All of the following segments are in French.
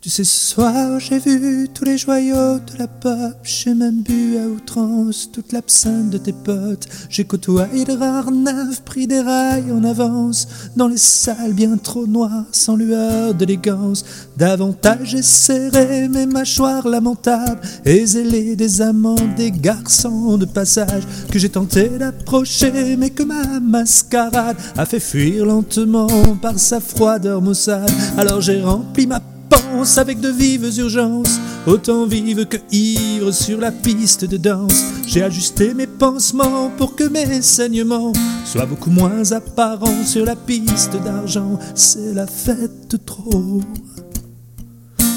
Tu sais, ce soir j'ai vu tous les joyaux de la pop, j'ai même bu à outrance toute l'absinthe de tes potes. J'ai côtoyé de rares nymphes, pris des rails en avance, dans les salles bien trop noires, sans lueur d'élégance. Davantage j'ai serré mes mâchoires lamentables, et zélé des amants, des garçons de passage, que j'ai tenté d'approcher, mais que ma mascarade a fait fuir lentement par sa froideur maussade. Alors j'ai rempli ma pense avec de vives urgences, autant vive que ivre sur la piste de danse. J'ai ajusté mes pansements pour que mes saignements soient beaucoup moins apparents sur la piste d'argent. C'est la fête trop.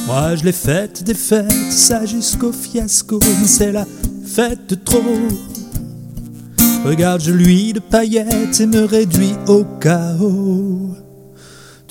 Moi je l'ai faite des fêtes, ça jusqu'au fiasco, c'est la fête trop. Regarde, je lui de paillettes et me réduis au chaos.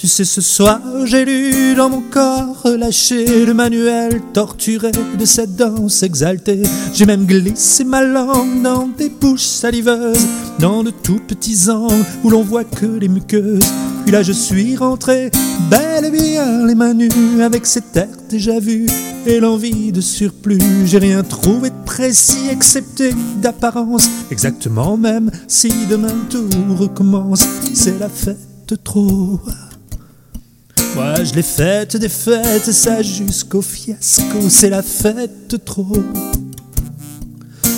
Tu sais, ce soir, j'ai lu dans mon corps relâché le manuel torturé de cette danse exaltée. J'ai même glissé ma langue dans des bouches saliveuses, dans de tout petits angles où l'on voit que les muqueuses. Puis là, je suis rentré, bel et bien les mains nues, avec cette terre déjà vue et l'envie de surplus. J'ai rien trouvé de précis, excepté d'apparence, exactement même si demain tout recommence. C'est la fête trop. Moi je l'ai faite des fêtes, ça jusqu'au fiasco, c'est la fête trop.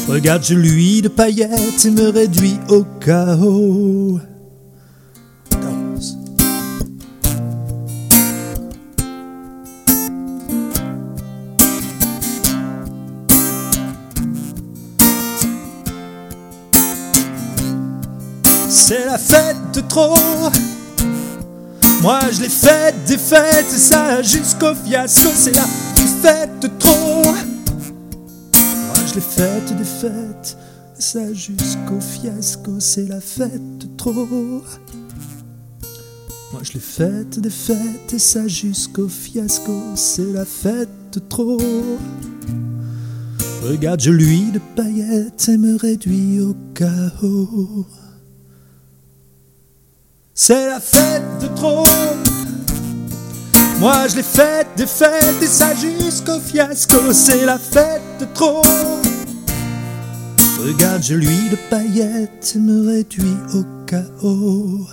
Regarde, je lui de paillettes et me réduis au chaos. C'est la fête trop. Moi je l'ai faite des fêtes, et ça jusqu'au fiasco, c'est la fête trop. Moi je l'ai faite des fêtes, et ça jusqu'au fiasco, c'est la fête trop. Moi je l'ai faite des fêtes, et ça jusqu'au fiasco, c'est la fête trop. Regarde, je lui de paillettes et me réduis au chaos. C'est la fête de trop. Moi je l'ai faite des fêtes et ça jusqu'au fiasco. C'est la fête de trop. Regarde, je lui de paillettes et me réduis au chaos.